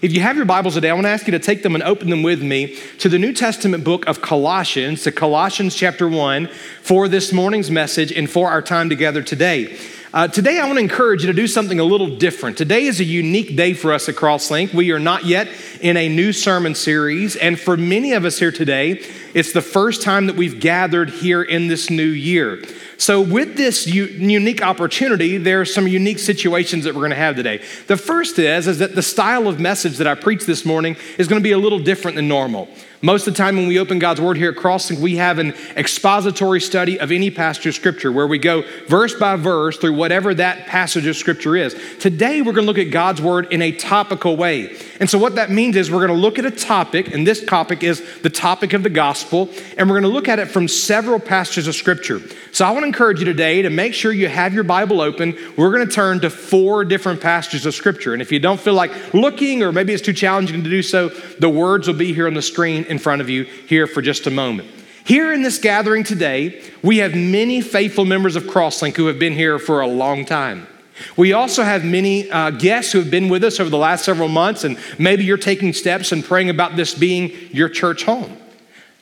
If you have your Bibles today, I want to ask you to take them and open them with me to the New Testament book of Colossians, to Colossians chapter 1, for this morning's message and for our time together today. Uh, today, I want to encourage you to do something a little different. Today is a unique day for us at Crosslink. We are not yet in a new sermon series, and for many of us here today, it's the first time that we've gathered here in this new year. So, with this u- unique opportunity, there are some unique situations that we're going to have today. The first is, is that the style of message that I preach this morning is going to be a little different than normal. Most of the time, when we open God's Word here at Crosslink, we have an expository study of any passage of Scripture where we go verse by verse through whatever that passage of Scripture is. Today, we're going to look at God's Word in a topical way. And so, what that means is we're going to look at a topic, and this topic is the topic of the gospel, and we're going to look at it from several passages of Scripture. So, I want to encourage you today to make sure you have your Bible open. We're going to turn to four different passages of Scripture. And if you don't feel like looking, or maybe it's too challenging to do so, the words will be here on the screen in front of you here for just a moment. Here in this gathering today, we have many faithful members of Crosslink who have been here for a long time. We also have many uh, guests who have been with us over the last several months, and maybe you're taking steps and praying about this being your church home.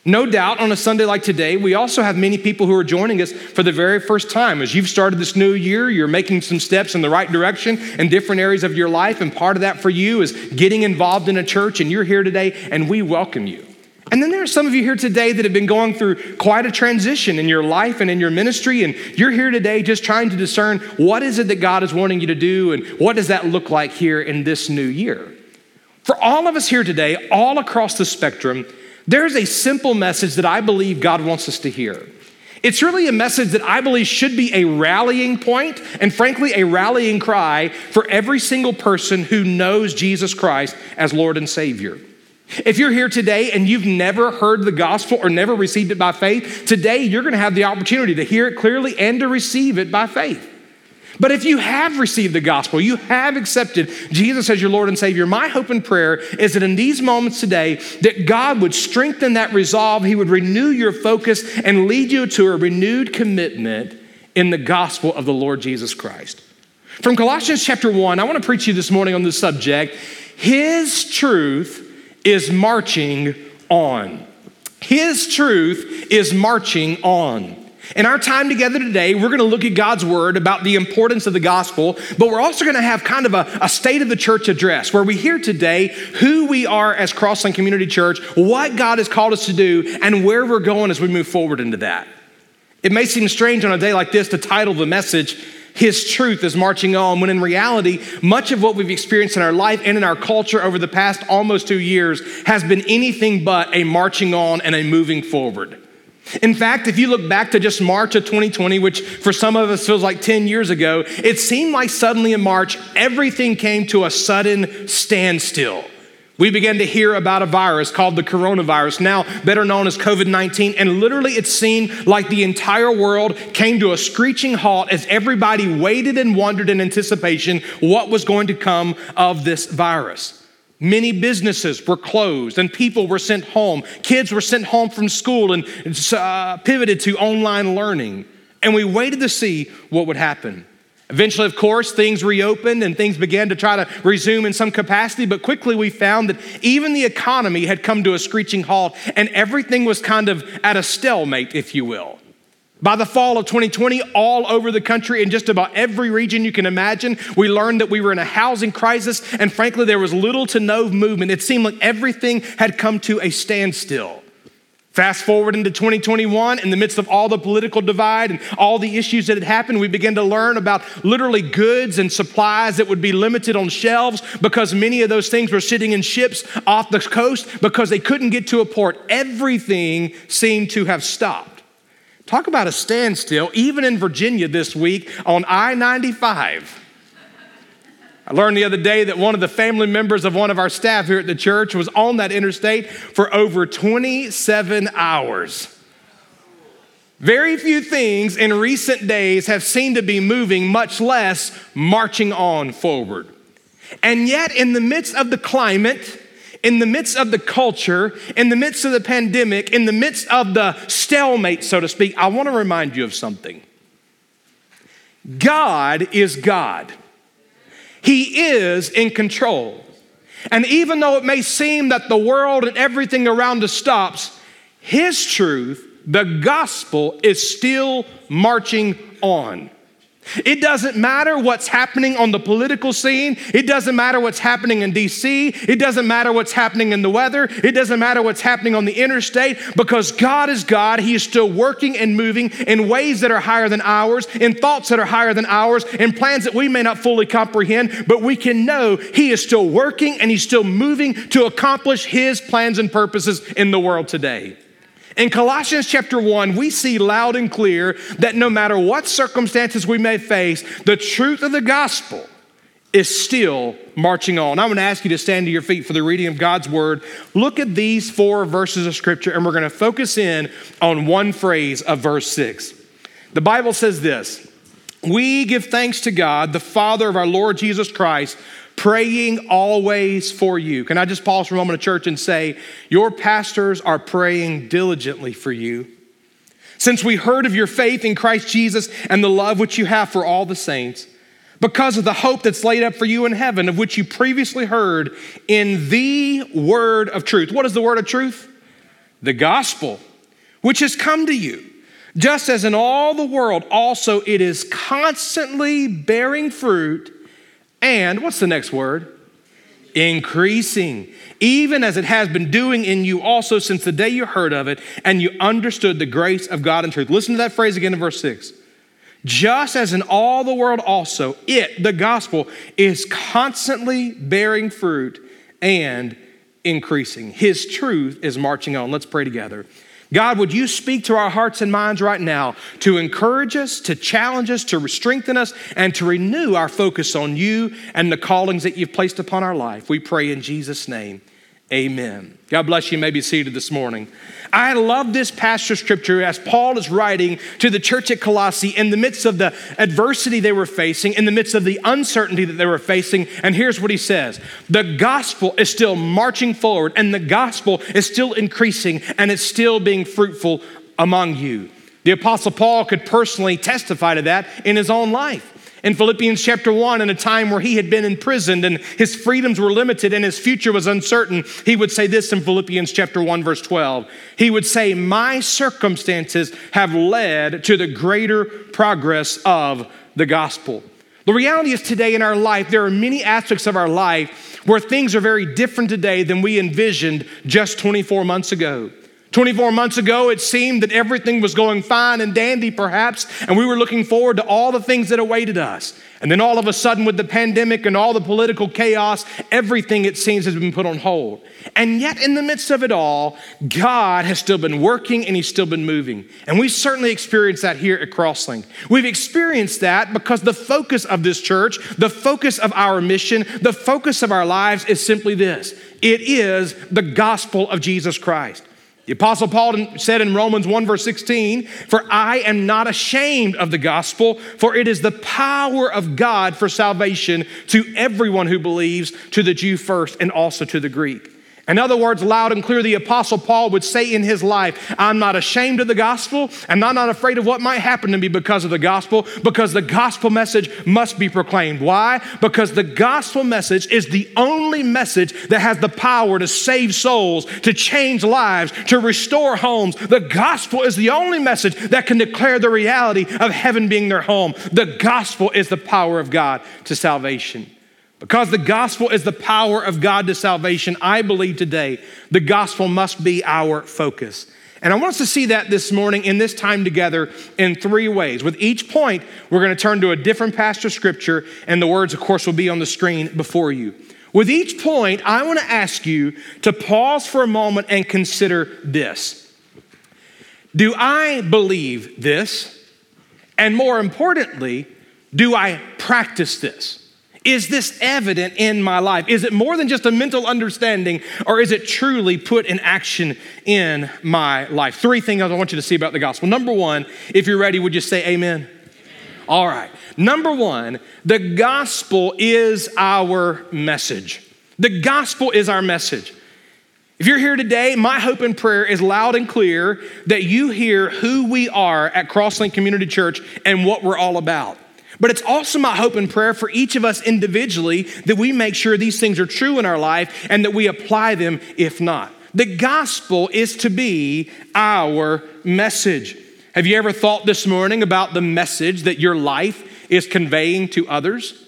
No doubt on a Sunday like today, we also have many people who are joining us for the very first time. As you've started this new year, you're making some steps in the right direction in different areas of your life, and part of that for you is getting involved in a church, and you're here today, and we welcome you. And then there are some of you here today that have been going through quite a transition in your life and in your ministry, and you're here today just trying to discern what is it that God is wanting you to do, and what does that look like here in this new year. For all of us here today, all across the spectrum, there's a simple message that I believe God wants us to hear. It's really a message that I believe should be a rallying point and, frankly, a rallying cry for every single person who knows Jesus Christ as Lord and Savior. If you're here today and you've never heard the gospel or never received it by faith, today you're going to have the opportunity to hear it clearly and to receive it by faith. But if you have received the gospel, you have accepted Jesus as your Lord and Savior, my hope and prayer is that in these moments today, that God would strengthen that resolve, He would renew your focus and lead you to a renewed commitment in the gospel of the Lord Jesus Christ. From Colossians chapter 1, I want to preach to you this morning on this subject. His truth is marching on. His truth is marching on. In our time together today, we're going to look at God's word about the importance of the gospel, but we're also going to have kind of a, a, state of the church address where we hear today who we are as Crosslink Community Church, what God has called us to do, and where we're going as we move forward into that. It may seem strange on a day like this to title the message, His Truth is Marching On, when in reality, much of what we've experienced in our life and in our culture over the past almost two years has been anything but a marching on and a moving forward. In fact, if you look back to just March of 2020, which for some of us feels like 10 years ago, it seemed like suddenly in March, everything came to a sudden standstill. We began to hear about a virus called the coronavirus, now better known as COVID 19, and literally it seemed like the entire world came to a screeching halt as everybody waited and wondered in anticipation what was going to come of this virus. Many businesses were closed and people were sent home. Kids were sent home from school and uh, pivoted to online learning. And we waited to see what would happen. Eventually, of course, things reopened and things began to try to resume in some capacity, but quickly we found that even the economy had come to a screeching halt and everything was kind of at a stalemate, if you will. By the fall of 2020, all over the country, in just about every region you can imagine, we learned that we were in a housing crisis, and frankly, there was little to no movement. It seemed like everything had come to a standstill. Fast forward into 2021, in the midst of all the political divide and all the issues that had happened, we began to learn about literally goods and supplies that would be limited on shelves because many of those things were sitting in ships off the coast because they couldn't get to a port. Everything seemed to have stopped. Talk about a standstill, even in Virginia this week on I 95. I learned the other day that one of the family members of one of our staff here at the church was on that interstate for over 27 hours. Very few things in recent days have seemed to be moving, much less marching on forward. And yet, in the midst of the climate, in the midst of the culture, in the midst of the pandemic, in the midst of the stalemate, so to speak, I want to remind you of something. God is God. He is in control. And even though it may seem that the world and everything around us stops, His truth, the gospel, is still marching on. It doesn't matter what's happening on the political scene. It doesn't matter what's happening in DC. It doesn't matter what's happening in the weather. It doesn't matter what's happening on the interstate because God is God. He is still working and moving in ways that are higher than ours, in thoughts that are higher than ours, in plans that we may not fully comprehend, but we can know He is still working and He's still moving to accomplish His plans and purposes in the world today. In Colossians chapter 1, we see loud and clear that no matter what circumstances we may face, the truth of the gospel is still marching on. I'm going to ask you to stand to your feet for the reading of God's word. Look at these four verses of scripture, and we're going to focus in on one phrase of verse 6. The Bible says this We give thanks to God, the Father of our Lord Jesus Christ praying always for you. Can I just pause for a moment of church and say, Your pastors are praying diligently for you. Since we heard of your faith in Christ Jesus and the love which you have for all the saints, because of the hope that's laid up for you in heaven, of which you previously heard in the word of truth. What is the word of truth? The gospel, which has come to you. Just as in all the world, also it is constantly bearing fruit and what's the next word? Increasing, even as it has been doing in you also since the day you heard of it and you understood the grace of God and truth. Listen to that phrase again in verse 6. Just as in all the world also, it, the gospel, is constantly bearing fruit and increasing. His truth is marching on. Let's pray together. God, would you speak to our hearts and minds right now to encourage us, to challenge us, to strengthen us, and to renew our focus on you and the callings that you've placed upon our life? We pray in Jesus' name. Amen. God bless you. you may be seated this morning. I love this passage of scripture as Paul is writing to the church at Colossae in the midst of the adversity they were facing, in the midst of the uncertainty that they were facing. And here's what he says The gospel is still marching forward, and the gospel is still increasing, and it's still being fruitful among you. The Apostle Paul could personally testify to that in his own life. In Philippians chapter 1, in a time where he had been imprisoned and his freedoms were limited and his future was uncertain, he would say this in Philippians chapter 1, verse 12. He would say, My circumstances have led to the greater progress of the gospel. The reality is today in our life, there are many aspects of our life where things are very different today than we envisioned just 24 months ago. 24 months ago, it seemed that everything was going fine and dandy, perhaps, and we were looking forward to all the things that awaited us. And then all of a sudden, with the pandemic and all the political chaos, everything, it seems, has been put on hold. And yet, in the midst of it all, God has still been working and He's still been moving. And we certainly experienced that here at Crosslink. We've experienced that because the focus of this church, the focus of our mission, the focus of our lives is simply this it is the gospel of Jesus Christ. The Apostle Paul said in Romans 1, verse 16, For I am not ashamed of the gospel, for it is the power of God for salvation to everyone who believes, to the Jew first, and also to the Greek. In other words, loud and clear, the Apostle Paul would say in his life, I'm not ashamed of the gospel, and I'm not afraid of what might happen to me because of the gospel, because the gospel message must be proclaimed. Why? Because the gospel message is the only message that has the power to save souls, to change lives, to restore homes. The gospel is the only message that can declare the reality of heaven being their home. The gospel is the power of God to salvation. Because the gospel is the power of God to salvation, I believe today the gospel must be our focus. And I want us to see that this morning in this time together in three ways. With each point, we're going to turn to a different passage of scripture, and the words, of course, will be on the screen before you. With each point, I want to ask you to pause for a moment and consider this Do I believe this? And more importantly, do I practice this? Is this evident in my life? Is it more than just a mental understanding, or is it truly put in action in my life? Three things I want you to see about the gospel. Number one, if you're ready, would you say amen? amen. All right. Number one, the gospel is our message. The gospel is our message. If you're here today, my hope and prayer is loud and clear that you hear who we are at Crosslink Community Church and what we're all about. But it's also my hope and prayer for each of us individually that we make sure these things are true in our life and that we apply them if not. The gospel is to be our message. Have you ever thought this morning about the message that your life is conveying to others?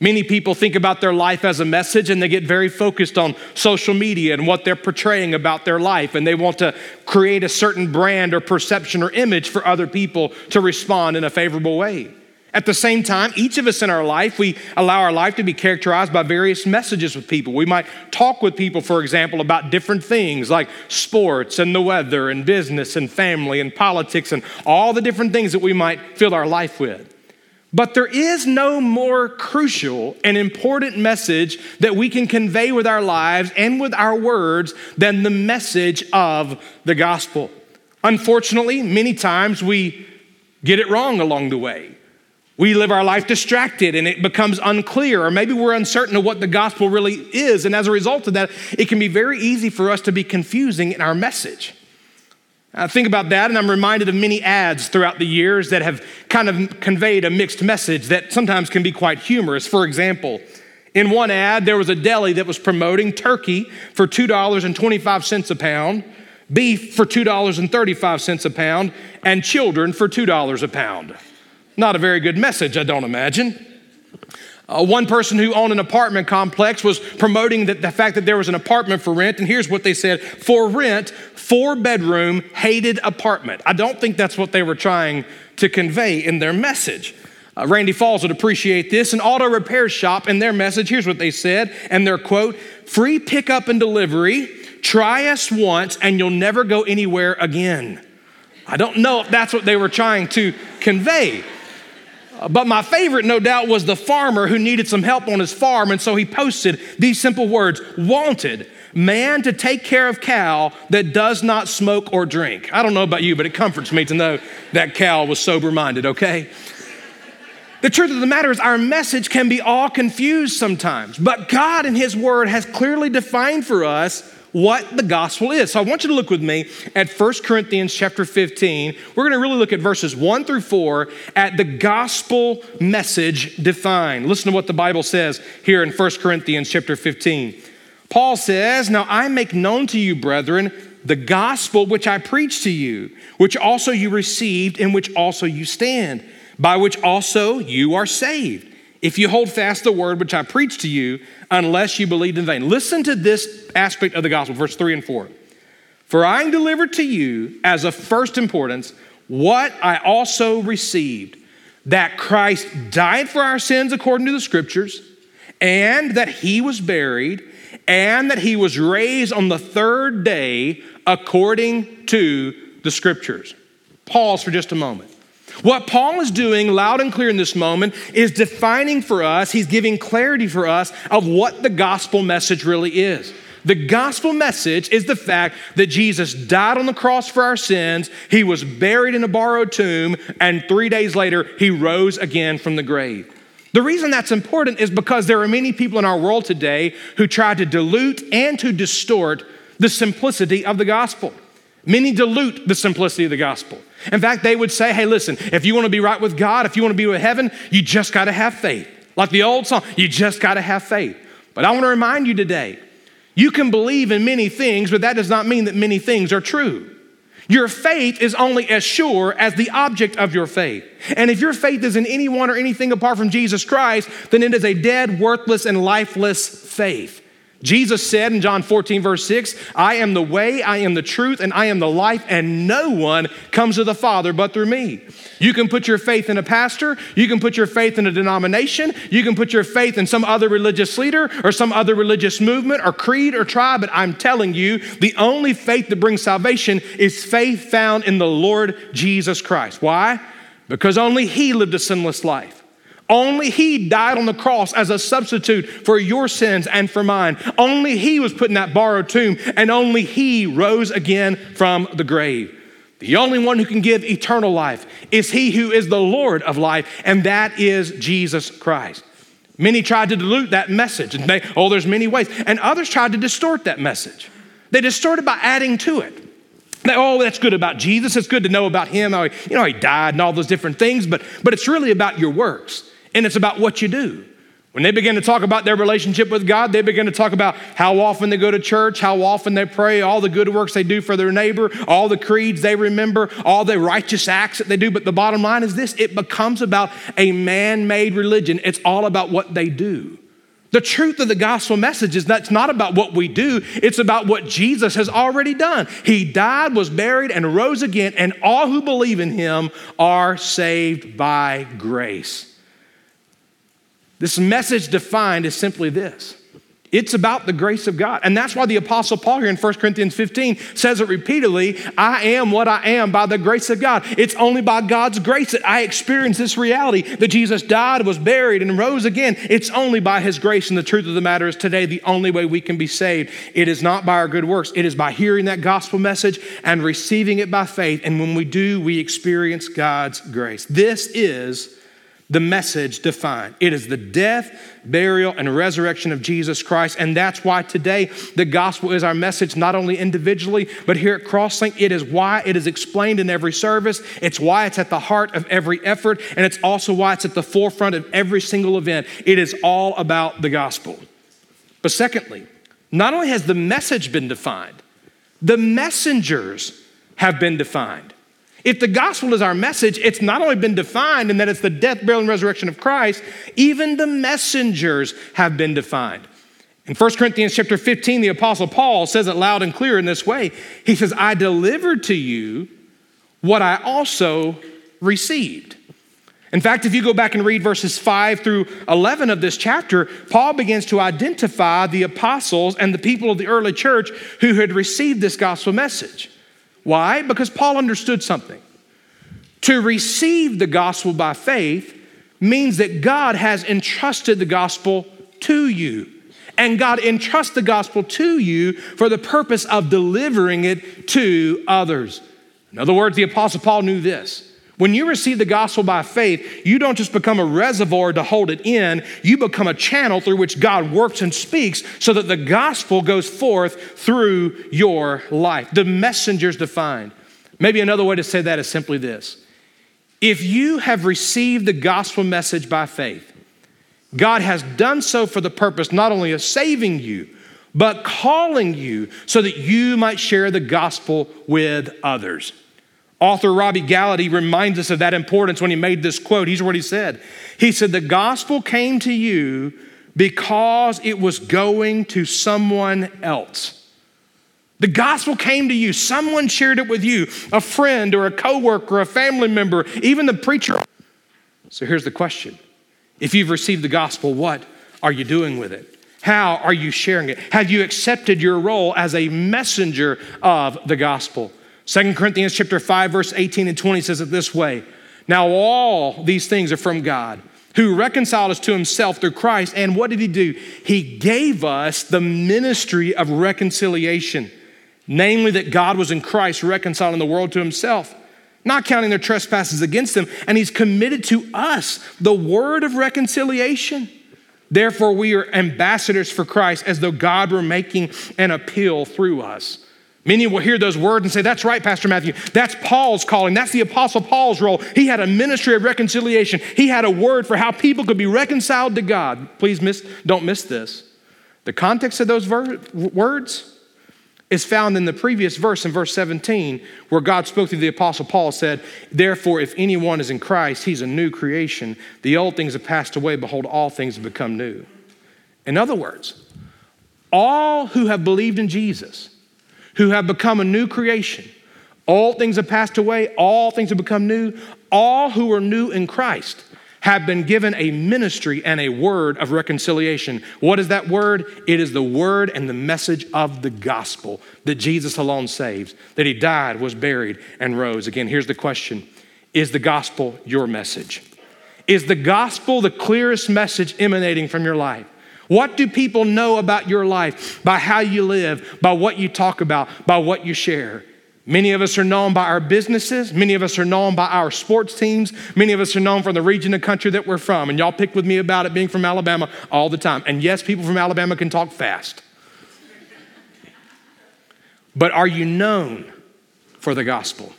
Many people think about their life as a message and they get very focused on social media and what they're portraying about their life, and they want to create a certain brand or perception or image for other people to respond in a favorable way. At the same time, each of us in our life, we allow our life to be characterized by various messages with people. We might talk with people, for example, about different things like sports and the weather and business and family and politics and all the different things that we might fill our life with. But there is no more crucial and important message that we can convey with our lives and with our words than the message of the gospel. Unfortunately, many times we get it wrong along the way. We live our life distracted and it becomes unclear, or maybe we're uncertain of what the gospel really is. And as a result of that, it can be very easy for us to be confusing in our message. I think about that, and I'm reminded of many ads throughout the years that have kind of conveyed a mixed message that sometimes can be quite humorous. For example, in one ad, there was a deli that was promoting turkey for $2.25 a pound, beef for $2.35 a pound, and children for $2 a pound. Not a very good message, I don't imagine. Uh, one person who owned an apartment complex was promoting the fact that there was an apartment for rent, and here's what they said for rent, four bedroom, hated apartment. I don't think that's what they were trying to convey in their message. Uh, Randy Falls would appreciate this. An auto repair shop, in their message, here's what they said, and their quote free pickup and delivery, try us once, and you'll never go anywhere again. I don't know if that's what they were trying to convey. But my favorite, no doubt, was the farmer who needed some help on his farm. And so he posted these simple words Wanted, man to take care of cow that does not smoke or drink. I don't know about you, but it comforts me to know that cow was sober minded, okay? The truth of the matter is, our message can be all confused sometimes, but God in His Word has clearly defined for us what the gospel is. So I want you to look with me at 1 Corinthians chapter 15. We're going to really look at verses 1 through 4 at the gospel message defined. Listen to what the Bible says here in 1 Corinthians chapter 15. Paul says, Now I make known to you, brethren, the gospel which I preached to you, which also you received, in which also you stand, by which also you are saved if you hold fast the word which I preached to you, unless you believed in vain. Listen to this aspect of the gospel, verse 3 and 4. For I delivered to you as of first importance what I also received that Christ died for our sins according to the scriptures, and that he was buried, and that he was raised on the third day according to the scriptures. Pause for just a moment. What Paul is doing loud and clear in this moment is defining for us, he's giving clarity for us of what the gospel message really is. The gospel message is the fact that Jesus died on the cross for our sins, he was buried in a borrowed tomb, and three days later, he rose again from the grave. The reason that's important is because there are many people in our world today who try to dilute and to distort the simplicity of the gospel. Many dilute the simplicity of the gospel. In fact, they would say, hey, listen, if you want to be right with God, if you want to be with heaven, you just got to have faith. Like the old song, you just got to have faith. But I want to remind you today, you can believe in many things, but that does not mean that many things are true. Your faith is only as sure as the object of your faith. And if your faith is in anyone or anything apart from Jesus Christ, then it is a dead, worthless, and lifeless faith. Jesus said in John 14, verse 6, I am the way, I am the truth, and I am the life, and no one comes to the Father but through me. You can put your faith in a pastor, you can put your faith in a denomination, you can put your faith in some other religious leader or some other religious movement or creed or tribe, but I'm telling you, the only faith that brings salvation is faith found in the Lord Jesus Christ. Why? Because only He lived a sinless life. Only He died on the cross as a substitute for your sins and for mine. Only He was put in that borrowed tomb, and only He rose again from the grave. The only one who can give eternal life is He who is the Lord of life, and that is Jesus Christ. Many tried to dilute that message and say, oh, there's many ways. And others tried to distort that message. They distorted by adding to it. They, oh, that's good about Jesus. It's good to know about him. How he, you know, he died and all those different things, but, but it's really about your works and it's about what you do. When they begin to talk about their relationship with God, they begin to talk about how often they go to church, how often they pray, all the good works they do for their neighbor, all the creeds they remember, all the righteous acts that they do. But the bottom line is this it becomes about a man made religion. It's all about what they do. The truth of the gospel message is that's not about what we do, it's about what Jesus has already done. He died, was buried, and rose again, and all who believe in him are saved by grace. This message defined is simply this it's about the grace of God. And that's why the Apostle Paul here in 1 Corinthians 15 says it repeatedly I am what I am by the grace of God. It's only by God's grace that I experience this reality that Jesus died, was buried, and rose again. It's only by His grace. And the truth of the matter is today, the only way we can be saved, it is not by our good works, it is by hearing that gospel message and receiving it by faith. And when we do, we experience God's grace. This is the message defined. It is the death, burial, and resurrection of Jesus Christ. And that's why today the gospel is our message, not only individually, but here at Crosslink. It is why it is explained in every service. It's why it's at the heart of every effort. And it's also why it's at the forefront of every single event. It is all about the gospel. But secondly, not only has the message been defined, the messengers have been defined. If the gospel is our message, it's not only been defined in that it's the death, burial, and resurrection of Christ, even the messengers have been defined. In 1 Corinthians chapter 15, the apostle Paul says it loud and clear in this way. He says, I delivered to you what I also received. In fact, if you go back and read verses 5 through 11 of this chapter, Paul begins to identify the apostles and the people of the early church who had received this gospel message. Why? Because Paul understood something. To receive the gospel by faith means that God has entrusted the gospel to you. And God entrusts the gospel to you for the purpose of delivering it to others. In other words, the Apostle Paul knew this when you receive the gospel by faith, you don't just become a reservoir to hold it in, you become a channel through which God works and speaks so that the gospel goes forth through your life. The messenger's defined. Maybe another way to say that is simply this If you have received the gospel message by faith, God has done so for the purpose not only of saving you, but calling you so that you might share the gospel with others. Author Robby Gallaty reminds us of that importance when he made this quote. Here's what he said He said, The gospel came to you because it was going to someone else. The gospel came to you. Someone shared it with you, a friend or a coworker, a family member, even the preacher. So here's the question If you've received the gospel, what are you doing with it? How are you sharing it? Have you accepted your role as a messenger of the gospel? Second Corinthians chapter 5 verse 18 and 20 says it this way. Now all these things are from God who reconciled us to himself through Christ and what did he do? He gave us the ministry of reconciliation, namely that God was in Christ reconciling the world to himself, not counting their trespasses against them, and he's committed to us the word of reconciliation. Therefore, we are ambassadors for Christ as though God were making an appeal through us. Many will hear those words and say, That's right, Pastor Matthew. That's Paul's calling. That's the Apostle Paul's role. He had a ministry of reconciliation, he had a word for how people could be reconciled to God. Please miss, don't miss this. The context of those ver- words is found in the previous verse in verse 17, where God spoke through the Apostle Paul, said, Therefore, if anyone is in Christ, he's a new creation. The old things have passed away. Behold, all things have become new. In other words, all who have believed in Jesus, who have become a new creation. All things have passed away, all things have become new. All who are new in Christ have been given a ministry and a word of reconciliation. What is that word? It is the word and the message of the gospel that Jesus alone saves, that he died, was buried, and rose. Again, here's the question Is the gospel your message? Is the gospel the clearest message emanating from your life? What do people know about your life by how you live, by what you talk about, by what you share? Many of us are known by our businesses. Many of us are known by our sports teams. Many of us are known from the region of country that we're from. And y'all pick with me about it being from Alabama all the time. And yes, people from Alabama can talk fast. but are you known for the gospel?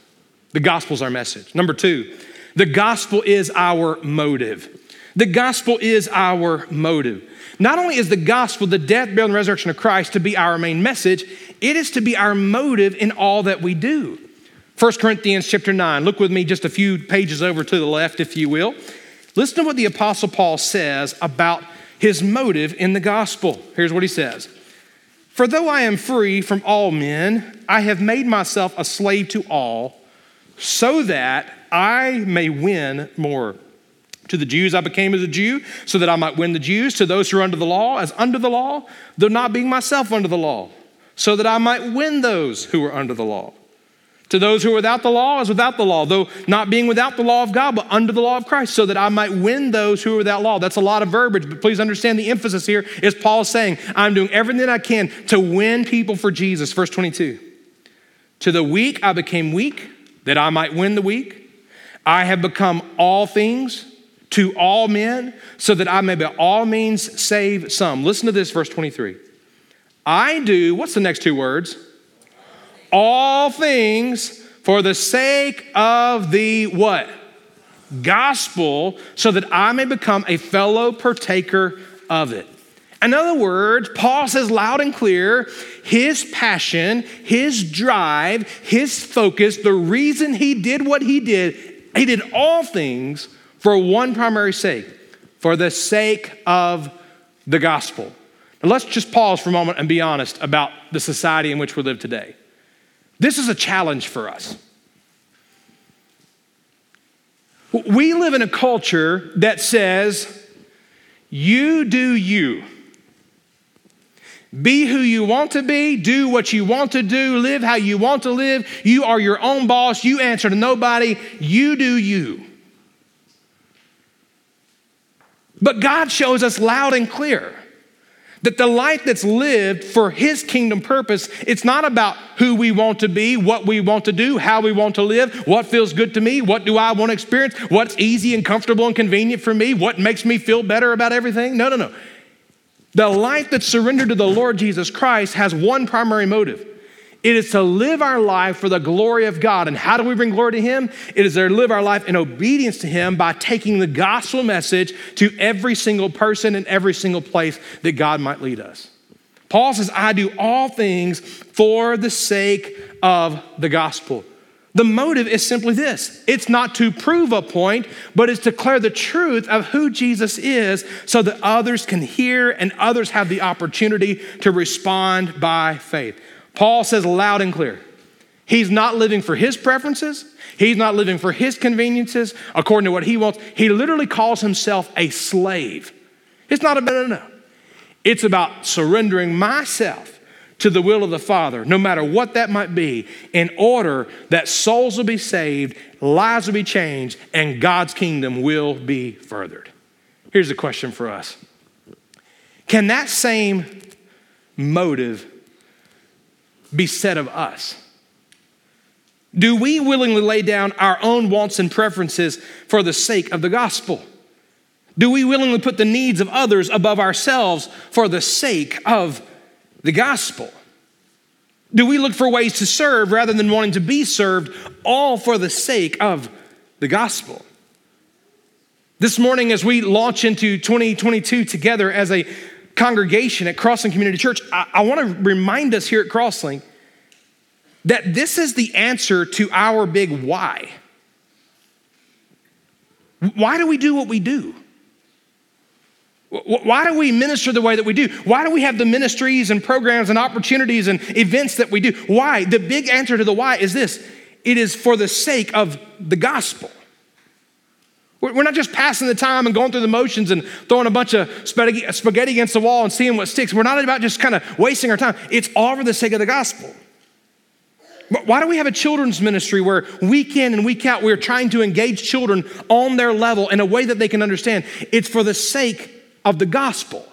The gospel's our message. Number two, the gospel is our motive. The gospel is our motive. Not only is the gospel, the death, burial, and resurrection of Christ, to be our main message, it is to be our motive in all that we do. 1 Corinthians chapter 9. Look with me just a few pages over to the left, if you will. Listen to what the Apostle Paul says about his motive in the gospel. Here's what he says For though I am free from all men, I have made myself a slave to all, so that I may win more. To the Jews, I became as a Jew, so that I might win the Jews. To those who are under the law, as under the law, though not being myself under the law, so that I might win those who are under the law. To those who are without the law, as without the law, though not being without the law of God, but under the law of Christ, so that I might win those who are without law. That's a lot of verbiage, but please understand the emphasis here is Paul saying, I'm doing everything I can to win people for Jesus. Verse 22. To the weak I became weak, that I might win the weak. I have become all things to all men, so that I may by all means save some. Listen to this, verse 23. I do, what's the next two words? All things for the sake of the what? Gospel, so that I may become a fellow partaker of it. In other words, Paul says loud and clear his passion, his drive, his focus, the reason he did what he did, he did all things for one primary sake for the sake of the gospel. Now, let's just pause for a moment and be honest about the society in which we live today. This is a challenge for us. We live in a culture that says, you do you. Be who you want to be, do what you want to do, live how you want to live. You are your own boss, you answer to nobody, you do you. But God shows us loud and clear that the life that's lived for his kingdom purpose it's not about who we want to be what we want to do how we want to live what feels good to me what do i want to experience what's easy and comfortable and convenient for me what makes me feel better about everything. No no no. The life that's surrendered to the lord jesus christ has one primary motive it is to live our life for the glory of God. And how do we bring glory to Him? It is to live our life in obedience to Him by taking the gospel message to every single person in every single place that God might lead us. Paul says, I do all things for the sake of the gospel. The motive is simply this it's not to prove a point, but it's to declare the truth of who Jesus is so that others can hear and others have the opportunity to respond by faith. Paul says loud and clear he's not living for his preferences, he's not living for his conveniences according to what he wants. He literally calls himself a slave. It's not about, no, no. It's about surrendering myself to the will of the Father, no matter what that might be, in order that souls will be saved, lives will be changed, and God's kingdom will be furthered. Here's a question for us Can that same motive be said of us? Do we willingly lay down our own wants and preferences for the sake of the gospel? Do we willingly put the needs of others above ourselves for the sake of the gospel? Do we look for ways to serve rather than wanting to be served, all for the sake of the gospel? This morning, as we launch into 2022 together as a congregation at Crosslink Community Church, I, I want to remind us here at Crosslink that this is the answer to our big why. Why do we do what we do? Why do we minister the way that we do? Why do we have the ministries and programs and opportunities and events that we do? Why? The big answer to the why is this it is for the sake of the gospel. We're not just passing the time and going through the motions and throwing a bunch of spaghetti against the wall and seeing what sticks. We're not about just kind of wasting our time. It's all for the sake of the gospel. Why do we have a children's ministry where week in and week out we're trying to engage children on their level in a way that they can understand? It's for the sake of the gospel.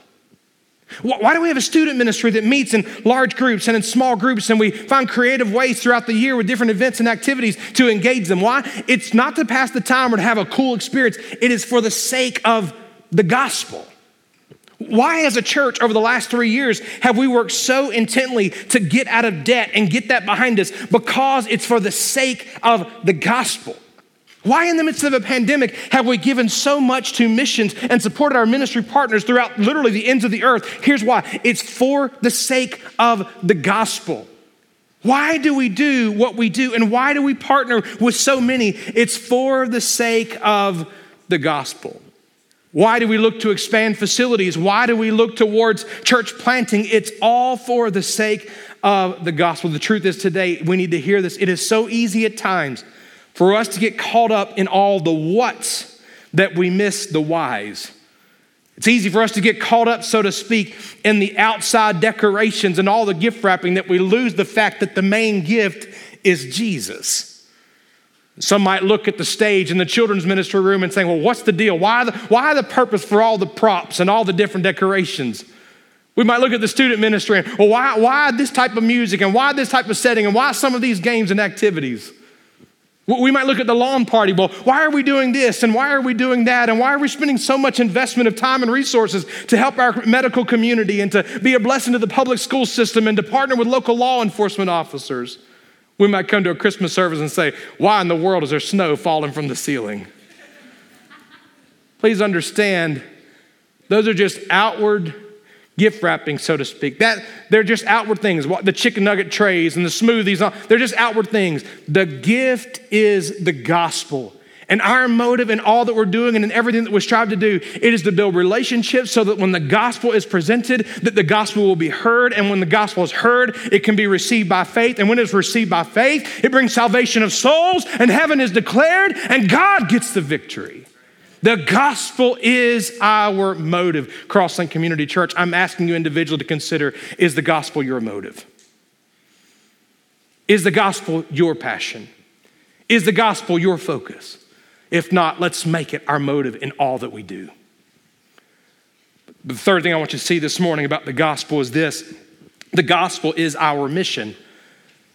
Why do we have a student ministry that meets in large groups and in small groups and we find creative ways throughout the year with different events and activities to engage them? Why? It's not to pass the time or to have a cool experience, it is for the sake of the gospel. Why, as a church, over the last three years, have we worked so intently to get out of debt and get that behind us? Because it's for the sake of the gospel. Why, in the midst of a pandemic, have we given so much to missions and supported our ministry partners throughout literally the ends of the earth? Here's why it's for the sake of the gospel. Why do we do what we do and why do we partner with so many? It's for the sake of the gospel. Why do we look to expand facilities? Why do we look towards church planting? It's all for the sake of the gospel. The truth is, today, we need to hear this. It is so easy at times for us to get caught up in all the what's that we miss the whys. It's easy for us to get caught up, so to speak, in the outside decorations and all the gift wrapping that we lose the fact that the main gift is Jesus. Some might look at the stage in the children's ministry room and say, Well, what's the deal? Why the, why the purpose for all the props and all the different decorations? We might look at the student ministry and, Well, why, why this type of music and why this type of setting and why some of these games and activities? We might look at the lawn party. Well, why are we doing this and why are we doing that? And why are we spending so much investment of time and resources to help our medical community and to be a blessing to the public school system and to partner with local law enforcement officers? We might come to a Christmas service and say, Why in the world is there snow falling from the ceiling? Please understand, those are just outward gift wrapping, so to speak. That they're just outward things. The chicken nugget trays and the smoothies, uh, they're just outward things. The gift is the gospel. And our motive in all that we're doing and in everything that we strive to do, it is to build relationships so that when the gospel is presented, that the gospel will be heard. And when the gospel is heard, it can be received by faith. And when it's received by faith, it brings salvation of souls, and heaven is declared, and God gets the victory. The gospel is our motive. Crosslink Community Church, I'm asking you individually to consider is the gospel your motive? Is the gospel your passion? Is the gospel your focus? If not, let's make it our motive in all that we do. The third thing I want you to see this morning about the gospel is this the gospel is our mission.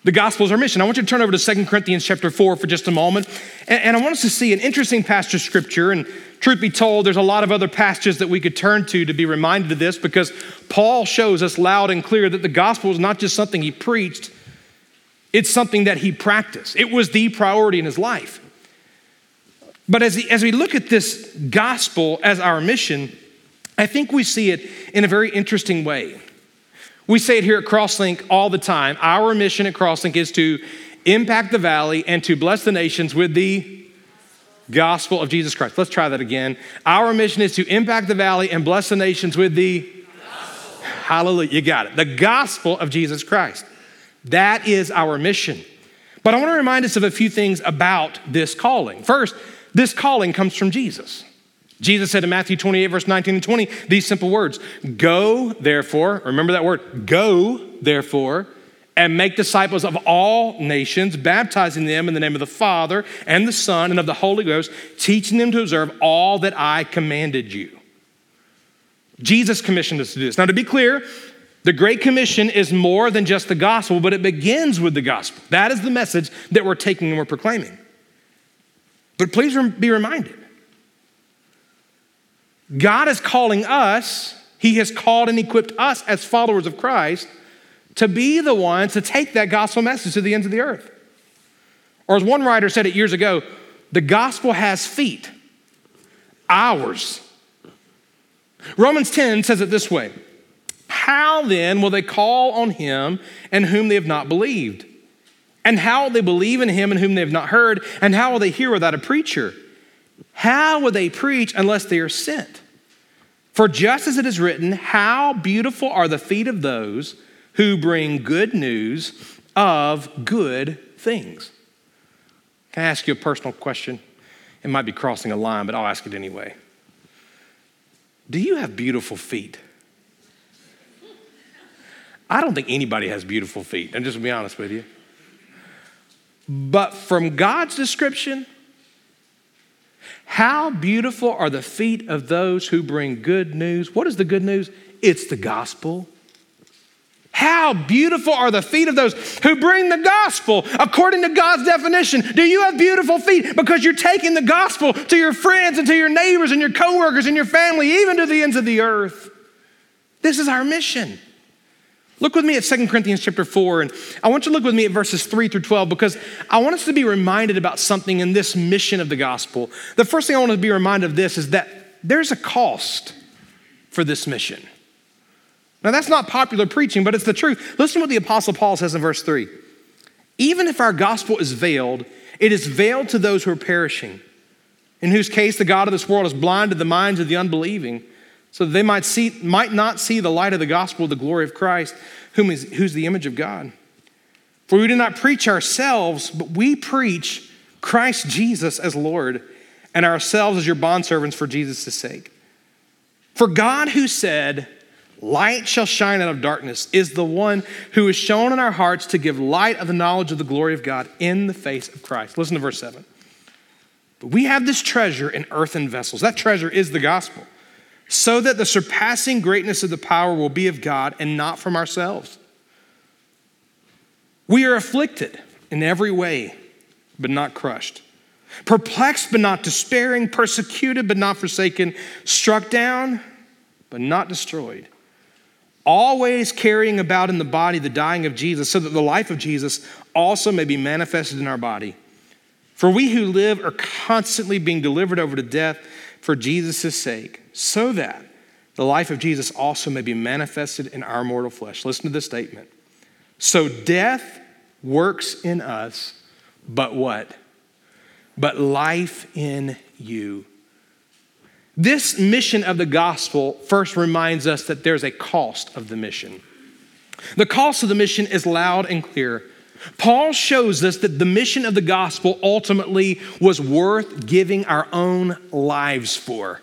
The gospel is our mission. I want you to turn over to Second Corinthians chapter 4 for just a moment. And, and I want us to see an interesting passage of scripture. And truth be told, there's a lot of other passages that we could turn to to be reminded of this because Paul shows us loud and clear that the gospel is not just something he preached, it's something that he practiced. It was the priority in his life. But as, as we look at this gospel as our mission, I think we see it in a very interesting way. We say it here at Crosslink all the time. Our mission at Crosslink is to impact the valley and to bless the nations with the gospel of Jesus Christ. Let's try that again. Our mission is to impact the valley and bless the nations with the gospel. Hallelujah. You got it. The gospel of Jesus Christ. That is our mission. But I want to remind us of a few things about this calling. First, this calling comes from Jesus. Jesus said in Matthew 28, verse 19 and 20, these simple words Go, therefore, remember that word, go, therefore, and make disciples of all nations, baptizing them in the name of the Father and the Son and of the Holy Ghost, teaching them to observe all that I commanded you. Jesus commissioned us to do this. Now, to be clear, the Great Commission is more than just the gospel, but it begins with the gospel. That is the message that we're taking and we're proclaiming. But please be reminded God is calling us, He has called and equipped us as followers of Christ to be the ones to take that gospel message to the ends of the earth. Or as one writer said it years ago, the gospel has feet, ours. Romans 10 says it this way How then will they call on him in whom they have not believed? And how will they believe in him in whom they have not heard? And how will they hear without a preacher? How will they preach unless they are sent? For just as it is written, how beautiful are the feet of those who bring good news of good things. Can I ask you a personal question? It might be crossing a line, but I'll ask it anyway. Do you have beautiful feet? I don't think anybody has beautiful feet, I'm just to be honest with you. But from God's description, how beautiful are the feet of those who bring good news. What is the good news? It's the gospel. How beautiful are the feet of those who bring the gospel according to God's definition. Do you have beautiful feet? Because you're taking the gospel to your friends and to your neighbors and your coworkers and your family, even to the ends of the earth. This is our mission. Look with me at 2 Corinthians chapter 4, and I want you to look with me at verses 3 through 12 because I want us to be reminded about something in this mission of the gospel. The first thing I want to be reminded of this is that there's a cost for this mission. Now, that's not popular preaching, but it's the truth. Listen to what the Apostle Paul says in verse 3. Even if our gospel is veiled, it is veiled to those who are perishing, in whose case the God of this world has blinded the minds of the unbelieving, so that they might, see, might not see the light of the gospel the glory of Christ, whom is, who's the image of God. For we do not preach ourselves, but we preach Christ Jesus as Lord, and ourselves as your bondservants for Jesus' sake. For God, who said, Light shall shine out of darkness, is the one who is shown in our hearts to give light of the knowledge of the glory of God in the face of Christ. Listen to verse 7. But we have this treasure in earthen vessels. That treasure is the gospel, so that the surpassing greatness of the power will be of God and not from ourselves. We are afflicted in every way, but not crushed, perplexed, but not despairing, persecuted, but not forsaken, struck down, but not destroyed. Always carrying about in the body the dying of Jesus, so that the life of Jesus also may be manifested in our body. For we who live are constantly being delivered over to death for Jesus' sake, so that the life of Jesus also may be manifested in our mortal flesh. Listen to this statement. So death works in us, but what? But life in you. This mission of the gospel first reminds us that there's a cost of the mission. The cost of the mission is loud and clear. Paul shows us that the mission of the gospel ultimately was worth giving our own lives for.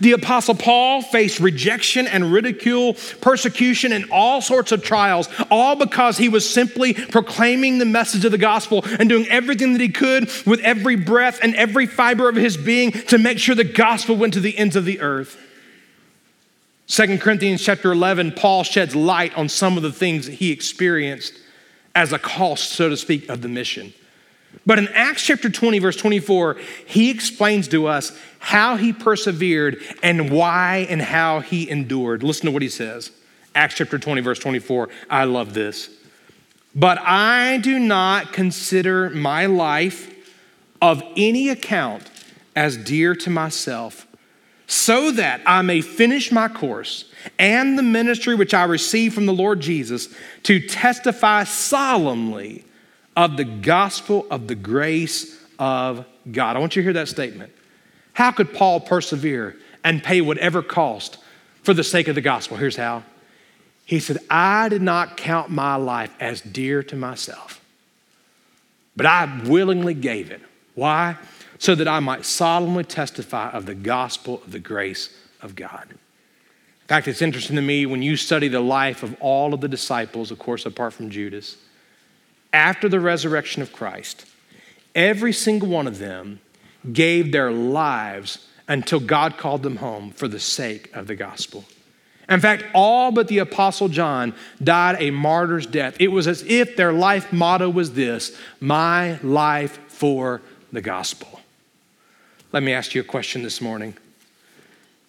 The Apostle Paul faced rejection and ridicule, persecution, and all sorts of trials, all because he was simply proclaiming the message of the gospel and doing everything that he could with every breath and every fiber of his being to make sure the gospel went to the ends of the earth. 2 Corinthians chapter 11, Paul sheds light on some of the things that he experienced as a cost, so to speak, of the mission. But in Acts chapter 20, verse 24, he explains to us how he persevered and why and how he endured. Listen to what he says. Acts chapter 20, verse 24. I love this. But I do not consider my life of any account as dear to myself, so that I may finish my course and the ministry which I received from the Lord Jesus to testify solemnly of the gospel of the grace of God. I want you to hear that statement. How could Paul persevere and pay whatever cost for the sake of the gospel? Here's how. He said, I did not count my life as dear to myself, but I willingly gave it. Why? So that I might solemnly testify of the gospel of the grace of God. In fact, it's interesting to me when you study the life of all of the disciples, of course, apart from Judas after the resurrection of Christ, every single one of them gave their lives until God called them home for the sake of the gospel. In fact, all but the Apostle John died a martyr's death. It was as if their life motto was this My life for the gospel. Let me ask you a question this morning.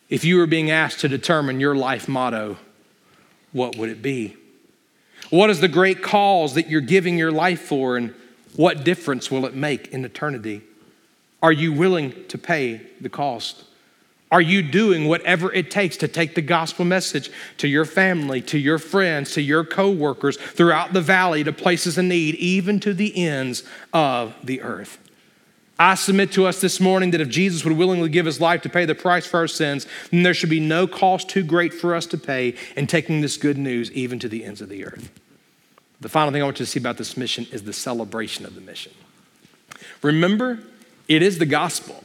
If you were being asked to determine your life motto, what would it be? What is the great cause that you're giving your life for, and what difference will it make in eternity? Are you willing to pay the cost? Are you doing whatever it takes to take the gospel message to your family, to your friends, to your coworkers throughout the valley, to places in need, even to the ends of the earth? I submit to us this morning that if Jesus would willingly give his life to pay the price for our sins, then there should be no cost too great for us to pay in taking this good news even to the ends of the earth. The final thing I want you to see about this mission is the celebration of the mission. Remember, it is the gospel.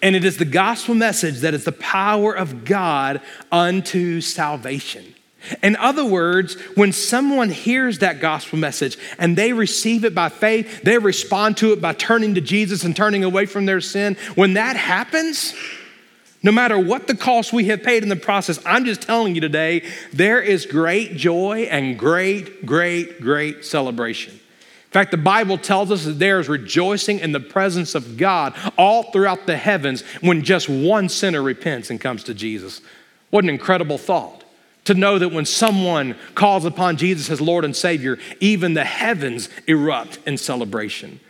And it is the gospel message that is the power of God unto salvation. In other words, when someone hears that gospel message and they receive it by faith, they respond to it by turning to Jesus and turning away from their sin. When that happens, no matter what the cost we have paid in the process, I'm just telling you today, there is great joy and great, great, great celebration. In fact, the Bible tells us that there is rejoicing in the presence of God all throughout the heavens when just one sinner repents and comes to Jesus. What an incredible thought to know that when someone calls upon Jesus as Lord and Savior, even the heavens erupt in celebration.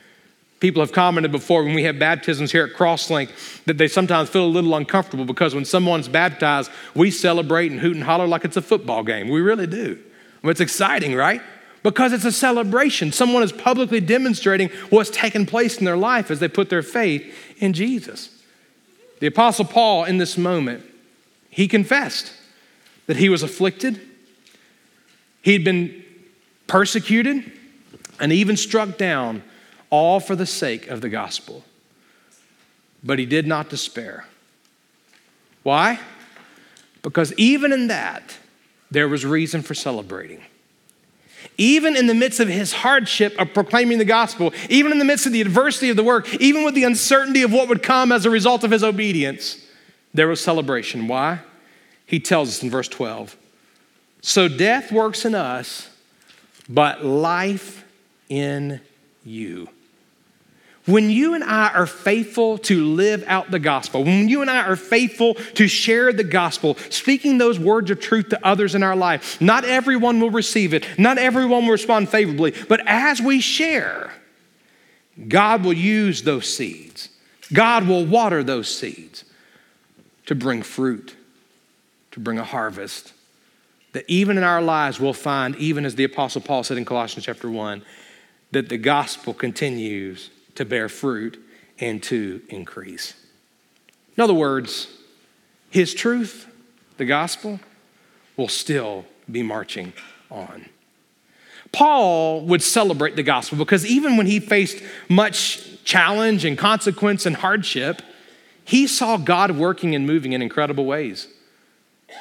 People have commented before when we have baptisms here at Crosslink that they sometimes feel a little uncomfortable because when someone's baptized, we celebrate and hoot and holler like it's a football game. We really do. It's exciting, right? Because it's a celebration. Someone is publicly demonstrating what's taken place in their life as they put their faith in Jesus. The Apostle Paul, in this moment, he confessed that he was afflicted, he'd been persecuted, and even struck down all for the sake of the gospel. But he did not despair. Why? Because even in that, there was reason for celebrating. Even in the midst of his hardship of proclaiming the gospel, even in the midst of the adversity of the work, even with the uncertainty of what would come as a result of his obedience, there was celebration. Why? He tells us in verse 12 So death works in us, but life in you. When you and I are faithful to live out the gospel, when you and I are faithful to share the gospel, speaking those words of truth to others in our life, not everyone will receive it, not everyone will respond favorably, but as we share, God will use those seeds. God will water those seeds to bring fruit, to bring a harvest. That even in our lives, we'll find, even as the Apostle Paul said in Colossians chapter 1, that the gospel continues to bear fruit and to increase. In other words, his truth, the gospel, will still be marching on. Paul would celebrate the gospel because even when he faced much challenge and consequence and hardship, he saw God working and moving in incredible ways.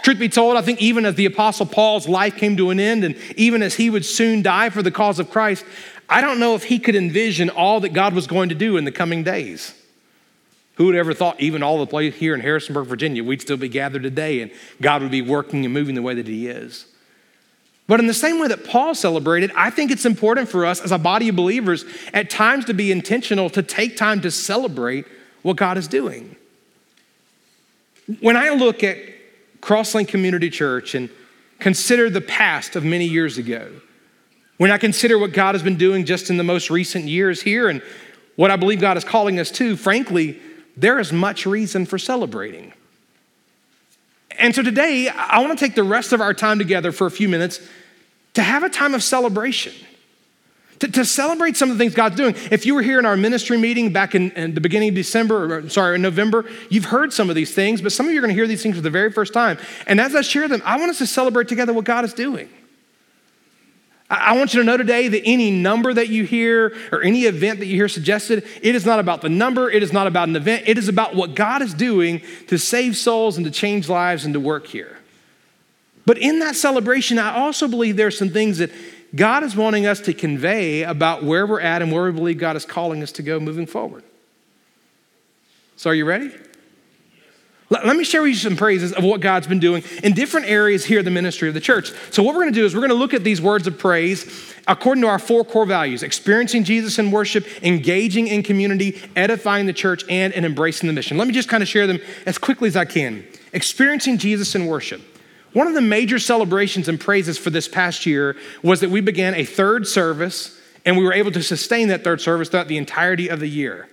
Truth be told, I think even as the Apostle Paul's life came to an end, and even as he would soon die for the cause of Christ, I don't know if he could envision all that God was going to do in the coming days. Who would ever thought, even all the place here in Harrisonburg, Virginia, we'd still be gathered today and God would be working and moving the way that He is? But in the same way that Paul celebrated, I think it's important for us as a body of believers at times to be intentional to take time to celebrate what God is doing. When I look at Crosslink Community Church and consider the past of many years ago, when I consider what God has been doing just in the most recent years here and what I believe God is calling us to, frankly, there is much reason for celebrating. And so today, I want to take the rest of our time together for a few minutes to have a time of celebration. To, to, celebrate some of the things God's doing. If you were here in our ministry meeting back in, in, the beginning of December, or sorry, in November, you've heard some of these things, but some of you are going to hear these things for the very first time. And as I share them, I want us to celebrate together what God is doing. I want you to know today that any number that you hear or any event that you hear suggested, it is not about the number, it is not about an event, it is about what God is doing to save souls and to change lives and to work here. But in that celebration, I also believe there are some things that God is wanting us to convey about where we're at and where we believe God is calling us to go moving forward. So, are you ready? Let me share with you some praises of what God's been doing in different areas here in the ministry of the church. So, what we're going to do is we're going to look at these words of praise according to our four core values experiencing Jesus in worship, engaging in community, edifying the church, and, and embracing the mission. Let me just kind of share them as quickly as I can. Experiencing Jesus in worship. One of the major celebrations and praises for this past year was that we began a third service and we were able to sustain that third service throughout the entirety of the year.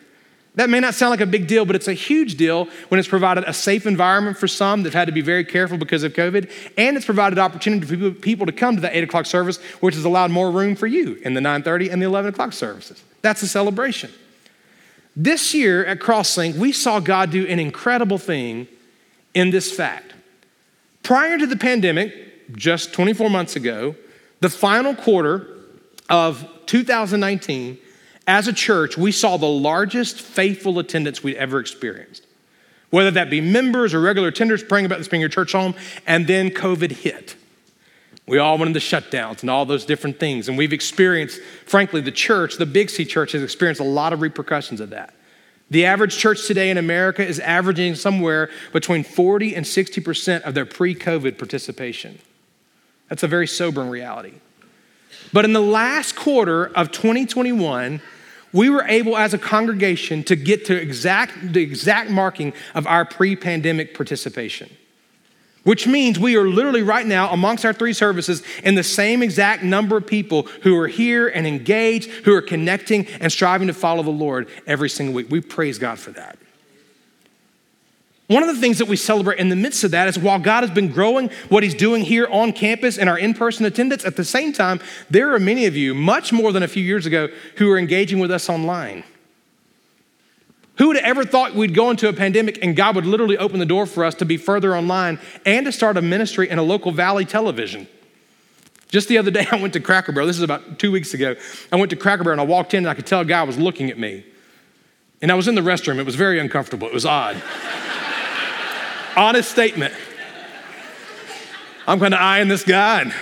That may not sound like a big deal, but it's a huge deal when it's provided a safe environment for some that've had to be very careful because of COVID, and it's provided opportunity for people to come to the 8 o'clock service, which has allowed more room for you in the 9.30 and the 11 o'clock services. That's a celebration. This year at Crosslink, we saw God do an incredible thing in this fact. Prior to the pandemic, just 24 months ago, the final quarter of 2019, as a church, we saw the largest faithful attendance we'd ever experienced. Whether that be members or regular attenders praying about this being your church home, and then COVID hit. We all went into shutdowns and all those different things. And we've experienced, frankly, the church, the Big C church, has experienced a lot of repercussions of that. The average church today in America is averaging somewhere between 40 and 60% of their pre COVID participation. That's a very sobering reality. But in the last quarter of 2021, we were able as a congregation to get to exact, the exact marking of our pre pandemic participation which means we are literally right now amongst our three services in the same exact number of people who are here and engaged, who are connecting and striving to follow the Lord every single week. We praise God for that. One of the things that we celebrate in the midst of that is while God has been growing what He's doing here on campus and our in person attendance, at the same time, there are many of you, much more than a few years ago, who are engaging with us online. Who would have ever thought we'd go into a pandemic and God would literally open the door for us to be further online and to start a ministry in a local valley television? Just the other day, I went to Cracker Barrel. This is about two weeks ago. I went to Cracker Barrel and I walked in and I could tell a guy was looking at me. And I was in the restroom. It was very uncomfortable. It was odd. Honest statement. I'm kind of eyeing this guy and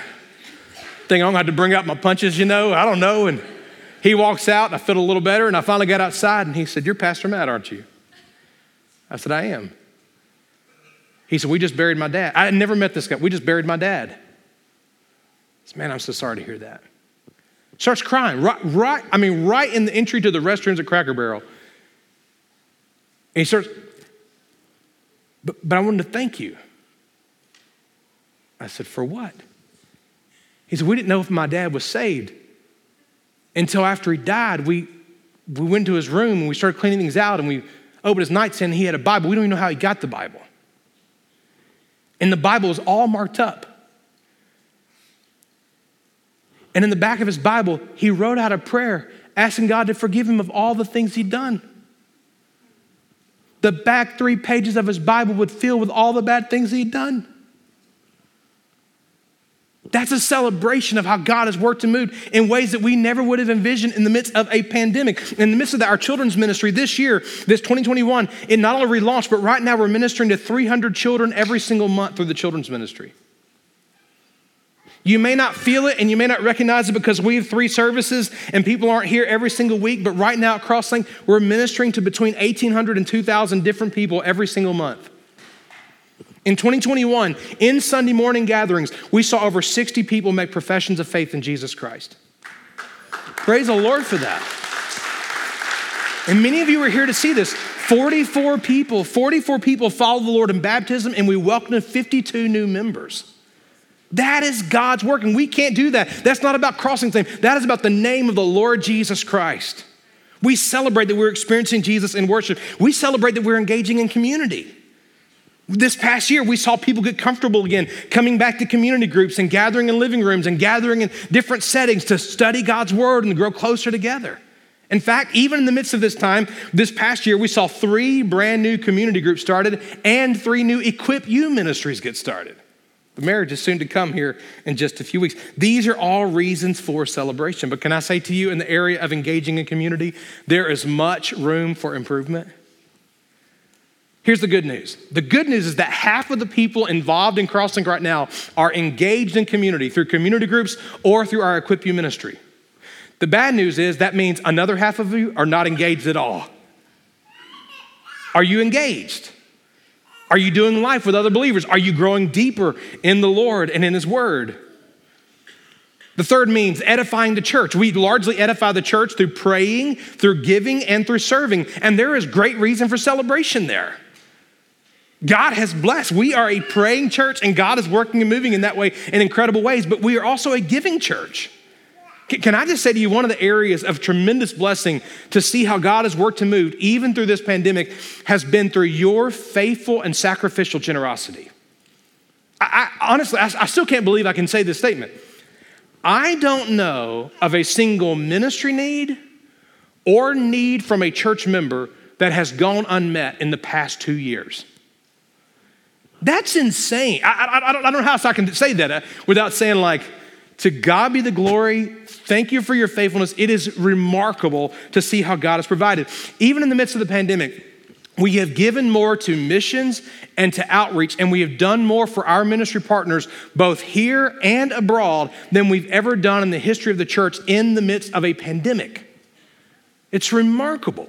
think I'm going to have to bring out my punches, you know. I don't know. And he walks out, and I feel a little better, and I finally got outside, and he said, You're Pastor Matt, aren't you? I said, I am. He said, We just buried my dad. I had never met this guy. We just buried my dad. I said, Man, I'm so sorry to hear that. Starts crying, right, right, I mean, right in the entry to the restrooms at Cracker Barrel. And he starts, but, but I wanted to thank you. I said, For what? He said, We didn't know if my dad was saved until after he died, we, we went to his room and we started cleaning things out and we opened his nightstand and he had a Bible. We don't even know how he got the Bible. And the Bible is all marked up. And in the back of his Bible, he wrote out a prayer asking God to forgive him of all the things he'd done. The back three pages of his Bible would fill with all the bad things he'd done. That's a celebration of how God has worked and moved in ways that we never would have envisioned in the midst of a pandemic. In the midst of that, our children's ministry this year, this 2021, it not only relaunched, but right now we're ministering to 300 children every single month through the children's ministry. You may not feel it and you may not recognize it because we have three services and people aren't here every single week, but right now at Crosslink, we're ministering to between 1,800 and 2,000 different people every single month. In 2021, in Sunday morning gatherings, we saw over 60 people make professions of faith in Jesus Christ. Praise the Lord for that. And many of you are here to see this. 44 people, 44 people followed the Lord in baptism, and we welcomed 52 new members. That is God's work, and we can't do that. That's not about Crosslink's name. That is about the name of the Lord Jesus Christ. We celebrate that we're experiencing Jesus in worship. We celebrate that we're engaging in community. This past year, we saw people get comfortable again, coming back to community groups and gathering in living rooms and gathering in different settings to study God's word and grow closer together. In fact, even in the midst of this time, this past year, we saw three brand new community groups started and three new Equip You ministries get started. The marriage is soon to come here in just a few weeks. These are all reasons for celebration. But can I say to you, in the area of engaging in community, there is much room for improvement. Here's the good news. The good news is that half of the people involved in Crosslink right now are engaged in community through community groups or through our Equip You ministry. The bad news is that means another half of you are not engaged at all. Are you engaged? Are you doing life with other believers? Are you growing deeper in the Lord and in His Word? The third means edifying the church. We largely edify the church through praying, through giving, and through serving. And there is great reason for celebration there. God has blessed. We are a praying church, and God is working and moving in that way in incredible ways, but we are also a giving church. Can I just say to you, one of the areas of tremendous blessing to see how God has worked and moved, even through this pandemic, has been through your faithful and sacrificial generosity. I, I honestly, I, I still can't believe I can say this statement. I don't know of a single ministry need or need from a church member that has gone unmet in the past two years. That's insane. I, I, I, don't, I don't know how else I can say that uh, without saying, like, to God be the glory. Thank you for your faithfulness. It is remarkable to see how God has provided. Even in the midst of the pandemic, We have given more to missions and to outreach, and we have done more for our ministry partners, both here and abroad, than we've ever done in the history of the church in the midst of a pandemic. It's remarkable.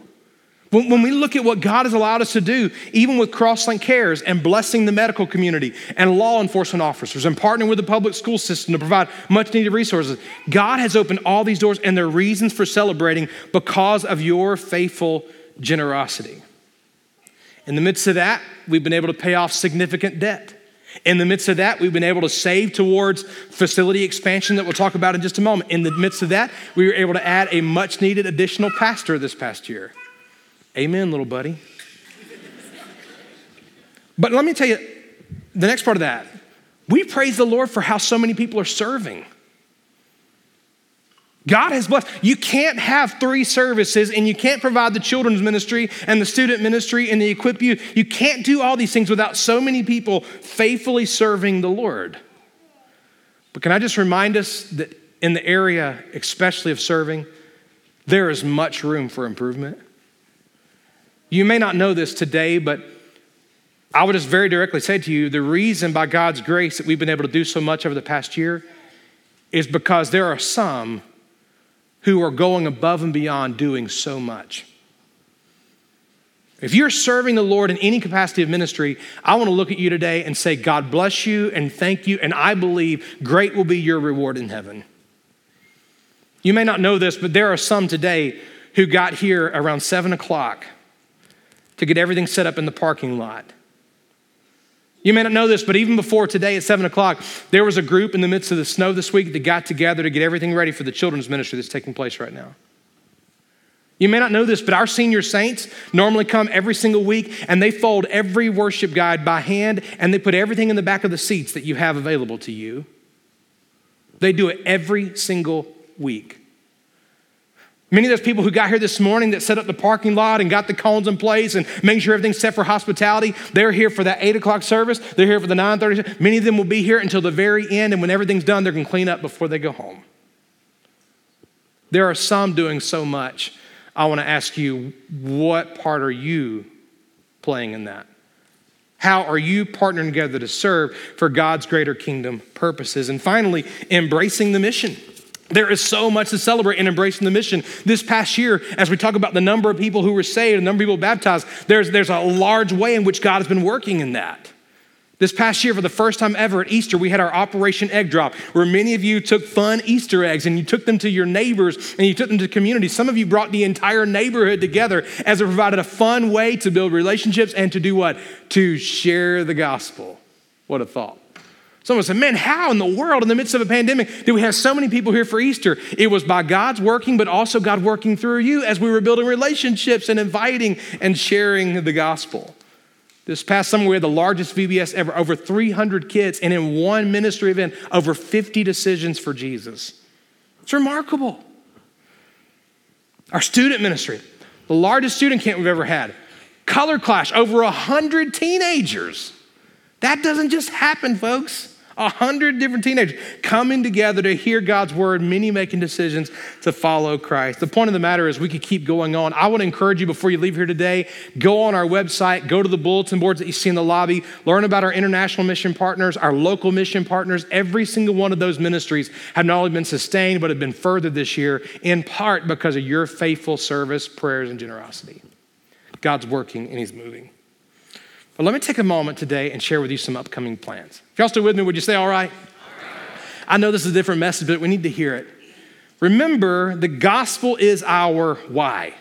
When, when we look at what God has allowed us to do, even with Crosslink Cares and blessing the medical community and law enforcement officers and partnering with the public school system to provide much needed resources, God has opened all these doors, and there are reasons for celebrating because of your faithful generosity. In the midst of that, we've been able to pay off significant debt. In the midst of that, we've been able to save towards facility expansion that we'll talk about in just a moment. In the midst of that, we were able to add a much needed additional pastor this past year. Amen, little buddy. but let me tell you the next part of that. We praise the Lord for how so many people are serving. God has blessed. You can't have three services and you can't provide the children's ministry and the student ministry and the equip you. You can't do all these things without so many people faithfully serving the Lord. But can I just remind us that in the area, especially of serving, there is much room for improvement. You may not know this today, but I would just very directly say to you the reason by God's grace that we've been able to do so much over the past year is because there are some who are going above and beyond doing so much. If you're serving the Lord in any capacity of ministry, I want to look at you today and say, God bless you and thank you, and I believe great will be your reward in heaven. You may not know this, but there are some today who got here around seven o'clock to get everything set up in the parking lot. You may not know this, but even before today at 7 o'clock, there was a group in the midst of the snow this week that got together to get everything ready for the children's ministry that's taking place right now. You may not know this, but our senior saints normally come every single week and they fold every worship guide by hand and they put everything in the back of the seats that you have available to you. They do it every single week. Many of those people who got here this morning that set up the parking lot and got the cones in place and made sure everything's set for hospitality, they're here for that 8 o'clock service. They're here for the 9.30. Many of them will be here until the very end, and when everything's done, they're going to clean up before they go home. There are some doing so much. I want to ask you, what part are you playing in that? How are you partnering together to serve for God's greater kingdom purposes? And finally, embracing the mission. There is so much to celebrate in embracing the mission. This past year, as we talk about the number of people who were saved, the number of people baptized, there's, there's a large way in which God has been working in that. This past year, for the first time ever at Easter, we had our Operation Egg Drop, where many of you took fun Easter eggs and you took them to your neighbors and you took them to community. Some of you brought the entire neighborhood together as it provided a fun way to build relationships and to do what? To share the gospel. What a thought. Someone said, Man, how in the world, in the midst of a pandemic, do we have so many people here for Easter? It was by God's working, but also God working through you as we were building relationships and inviting and sharing the gospel. This past summer, we had the largest VBS ever, over 300 kids, and in one ministry event, over 50 decisions for Jesus. It's remarkable. Our student ministry, the largest student camp we've ever had. Color Clash, over 100 teenagers. That doesn't just happen, folks. A hundred different teenagers coming together to hear God's word, many making decisions to follow Christ. The point of the matter is, we could keep going on. I to encourage you before you leave here today, go on our website, go to the bulletin boards that you see in the lobby, learn about our international mission partners, our local mission partners. Every single one of those ministries have not only been sustained, but have been furthered this year, in part because of your faithful service, prayers, and generosity. God's working and He's moving. But let me take a moment today and share with you some upcoming plans. If y'all still with me, would you say all right? all right? I know this is a different message, but we need to hear it. Remember, the gospel is our why.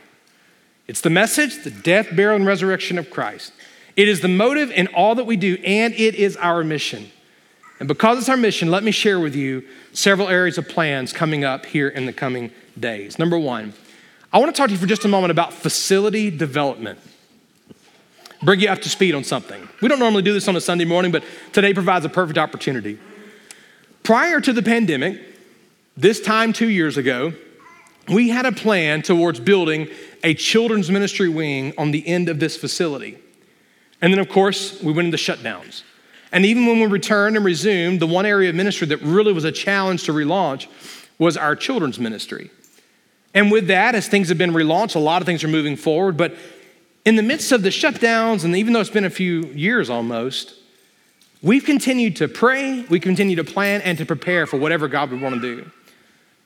It's the message, the death, burial, and resurrection of Christ. It is the motive in all that we do, and it is our mission. And because it's our mission, let me share with you several areas of plans coming up here in the coming days. Number one, I want to talk to you for just a moment about facility development bring you up to speed on something. We don't normally do this on a Sunday morning, but today provides a perfect opportunity. Prior to the pandemic, this time two years ago, we had a plan towards building a children's ministry wing on the end of this facility. And then, of course, we went into shutdowns. And even when we returned and resumed, the one area of ministry that really was a challenge to relaunch was our children's ministry. And with that, as things have been relaunched, a lot of things are moving forward, but in the midst of the shutdowns, and even though it's been a few years almost, we've continued to pray, we continue to plan, and to prepare for whatever God would want to do.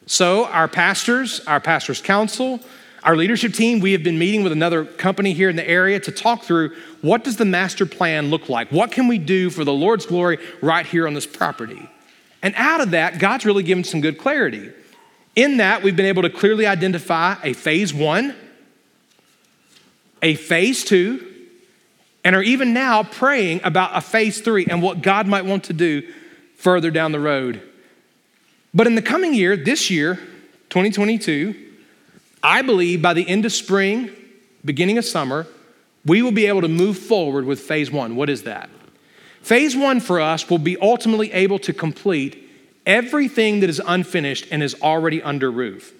So, our pastors, our pastors' council, our leadership team, we have been meeting with another company here in the area to talk through what does the master plan look like? What can we do for the Lord's glory right here on this property? And out of that, God's really given some good clarity. In that, we've been able to clearly identify a phase one, a phase two, and are even now praying about a phase three and what God might want to do further down the road. But in the coming year, this year, 2022, I believe by the end of spring, beginning of summer, we will be able to move forward with phase one. What is that? Phase one for us will be ultimately able to complete everything that is unfinished and is already under roof.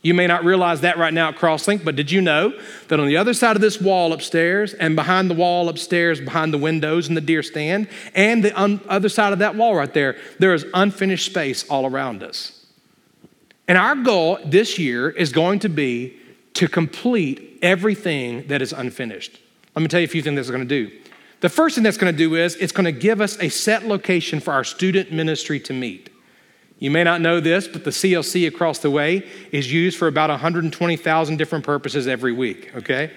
You may not realize that right now at Crosslink, but did you know that on the other side of this wall upstairs and behind the wall upstairs, behind the windows and the deer stand, and the un- other side of that wall right there, there is unfinished space all around us. And our goal this year is going to be to complete everything that is unfinished. Let me tell you a few things that's going to do. The first thing that's going to do is it's going to give us a set location for our student ministry to meet. You may not know this, but the CLC across the way is used for about 120,000 different purposes every week, okay?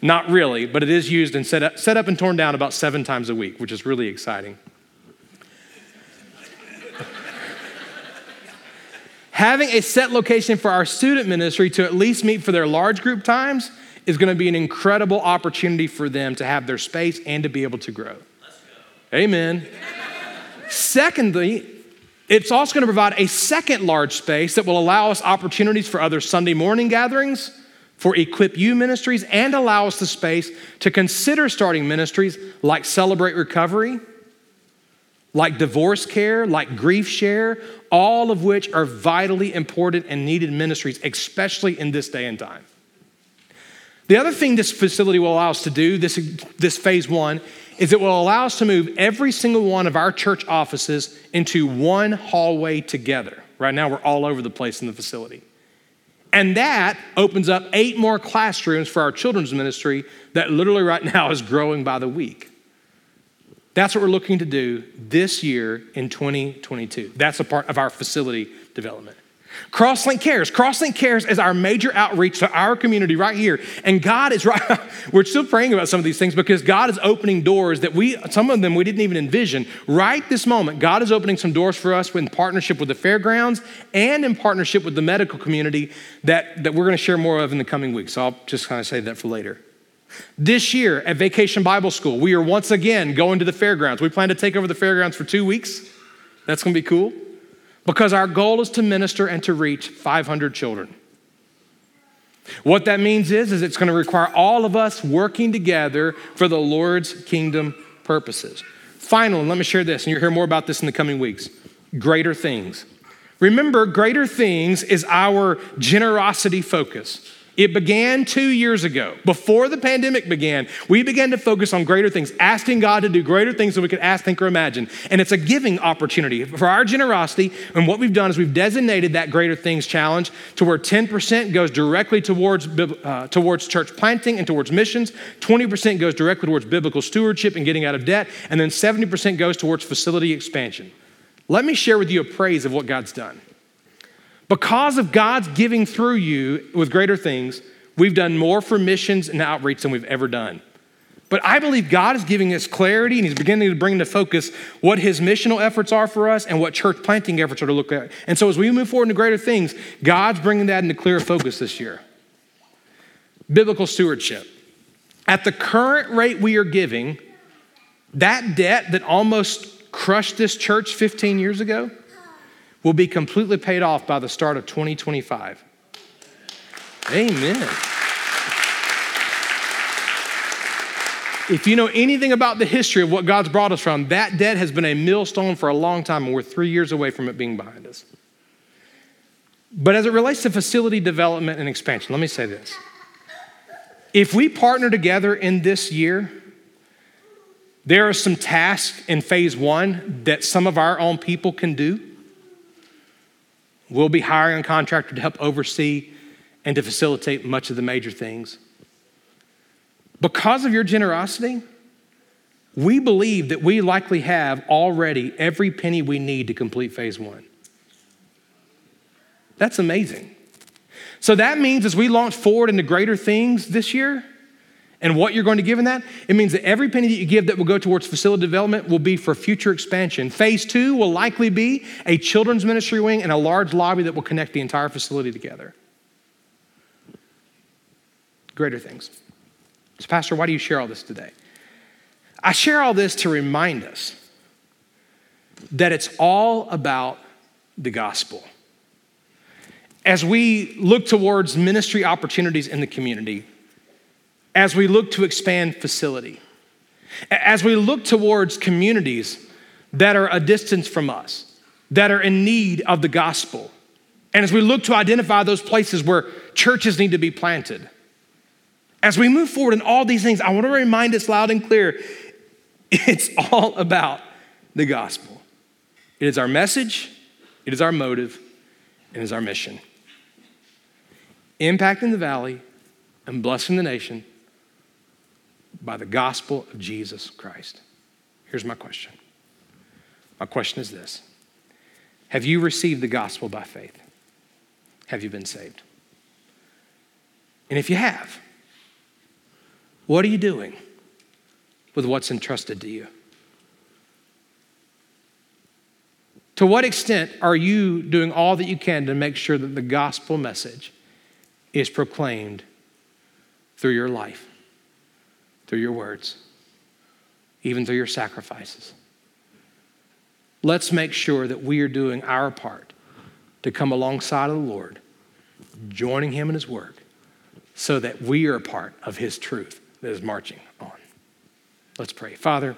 Not really, but it is used and set up, set up and torn down about seven times a week, which is really exciting. Having a set location for our student ministry to at least meet for their large group times is going to be an incredible opportunity for them to have their space and to be able to grow. Amen. Secondly, it's also going to provide a second large space that will allow us opportunities for other Sunday morning gatherings, for Equip You ministries, and allow us the space to consider starting ministries like Celebrate Recovery, like Divorce Care, like Grief Share, all of which are vitally important and needed ministries, especially in this day and time. The other thing this facility will allow us to do, this, this phase one, is it will allow us to move every single one of our church offices into one hallway together. Right now, we're all over the place in the facility. And that opens up eight more classrooms for our children's ministry that literally right now is growing by the week. That's what we're looking to do this year in 2022. That's a part of our facility development. Crosslink Cares. Crosslink Cares is our major outreach to our community right here. And God is right, we're still praying about some of these things because God is opening doors that we, some of them we didn't even envision. Right this moment, God is opening some doors for us in partnership with the fairgrounds and in partnership with the medical community that, that we're going to share more of in the coming weeks. So I'll just kind of say that for later. This year at Vacation Bible School, we are once again going to the fairgrounds. We plan to take over the fairgrounds for two weeks. That's going to be cool because our goal is to minister and to reach 500 children. What that means is, is it's going to require all of us working together for the Lord's kingdom purposes. Finally, let me share this, and you'll hear more about this in the coming weeks. Greater things. Remember, greater things is our generosity focus. It began two years ago. Before the pandemic began, we began to focus on greater things, asking God to do greater things than we could ask, think, or imagine. And it's a giving opportunity for our generosity. And what we've done is we've designated that greater things challenge to where 10% goes directly towards, uh, towards church planting and towards missions, 20% goes directly towards biblical stewardship and getting out of debt, and then 70% goes towards facility expansion. Let me share with you a praise of what God's done. Because of God's giving through you with greater things, we've done more for missions and outreach than we've ever done. But I believe God is giving us clarity and He's beginning to bring into focus what His missional efforts are for us and what church planting efforts are to look at. And so as we move forward into greater things, God's bringing that into clear focus this year. Biblical stewardship. At the current rate we are giving, that debt that almost crushed this church 15 years ago, will be completely paid off by the start of 2025. Amen. If you know anything about the history of what God's brought us from, that debt has been a millstone for a long time, and we're three years away from it being behind us. But as it relates to facility development and expansion, let me say this. If we partner together in this year, there are some tasks in phase one that some of our own people can do. We'll be hiring a contractor to help oversee and to facilitate much of the major things. Because of your generosity, we believe that we likely have already every penny we need to complete phase one. That's amazing. So that means as we launch forward into greater things this year, and what you're going to give in that, it means that every penny that you give that will go towards facility development will be for future expansion. Phase two will likely be a children's ministry wing and a large lobby that will connect the entire facility together. Greater things. So, Pastor, why do you share all this today? I share all this to remind us that it's all about the gospel. As we look towards ministry opportunities in the community, as we look to expand facility, as we look towards communities that are a distance from us, that are in need of the gospel, and as we look to identify those places where churches need to be planted, as we move forward in all these things, I want to remind us loud and clear it's all about the gospel. It is our message, it is our motive, and it is our mission. Impacting the valley and blessing the nation by the gospel of Jesus Christ. Here's my question. My question is this Have you received the gospel by faith? Have you been saved? And if you have, what are you doing with what's entrusted to you? To what extent are you doing all that you can to make sure that the gospel message is proclaimed through your life? Through your words, even through your sacrifices. Let's make sure that we are doing our part to come alongside of the Lord, joining Him in His work, so that we are a part of His truth that is marching on. Let's pray. Father,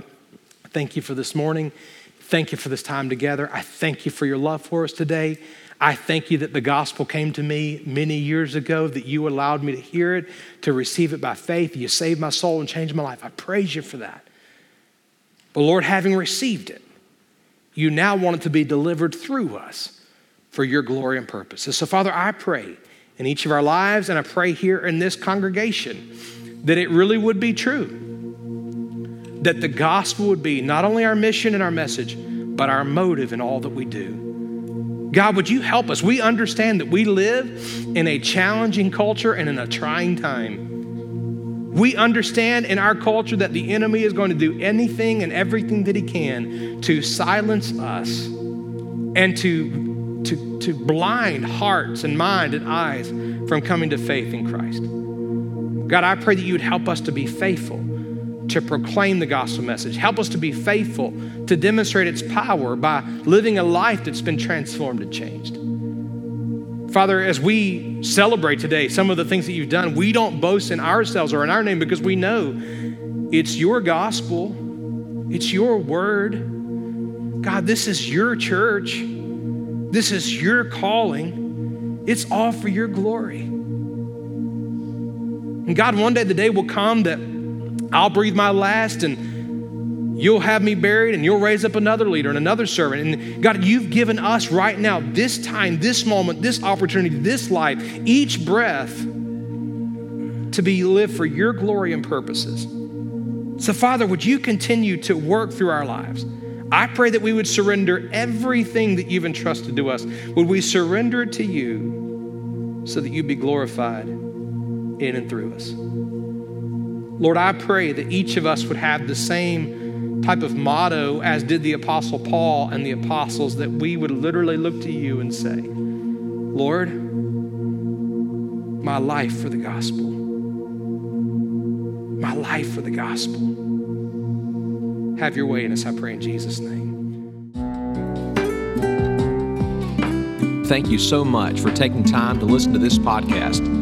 thank you for this morning. Thank you for this time together. I thank you for your love for us today. I thank you that the gospel came to me many years ago, that you allowed me to hear it, to receive it by faith. You saved my soul and changed my life. I praise you for that. But Lord, having received it, you now want it to be delivered through us for your glory and purpose. so, Father, I pray in each of our lives, and I pray here in this congregation that it really would be true. That the gospel would be not only our mission and our message, but our motive in all that we do. God, would you help us? We understand that we live in a challenging culture and in a trying time. We understand in our culture that the enemy is going to do anything and everything that he can to silence us and to, to, to blind hearts and mind and eyes from coming to faith in Christ. God, I pray that you would help us to be faithful to proclaim the gospel message. Help us to be faithful to demonstrate its power by living a life that's been transformed and changed. Father, as we celebrate today some of the things that you've done, we don't boast in ourselves or in our name because we know it's your gospel, it's your word. God, this is your church, this is your calling. It's all for your glory. And God, one day the day will come that I'll breathe my last and you'll have me buried and you'll raise up another leader and another servant. And God, you've given us right now, this time, this moment, this opportunity, this life, each breath to be lived for your glory and purposes. So, Father, would you continue to work through our lives? I pray that we would surrender everything that you've entrusted to us. Would we surrender it to you so that you be glorified in and through us? Lord, I pray that each of us would have the same type of motto as did the Apostle Paul and the apostles, that we would literally look to you and say, Lord, my life for the gospel. My life for the gospel. Have your way in us, I pray in Jesus' name. Thank you so much for taking time to listen to this podcast.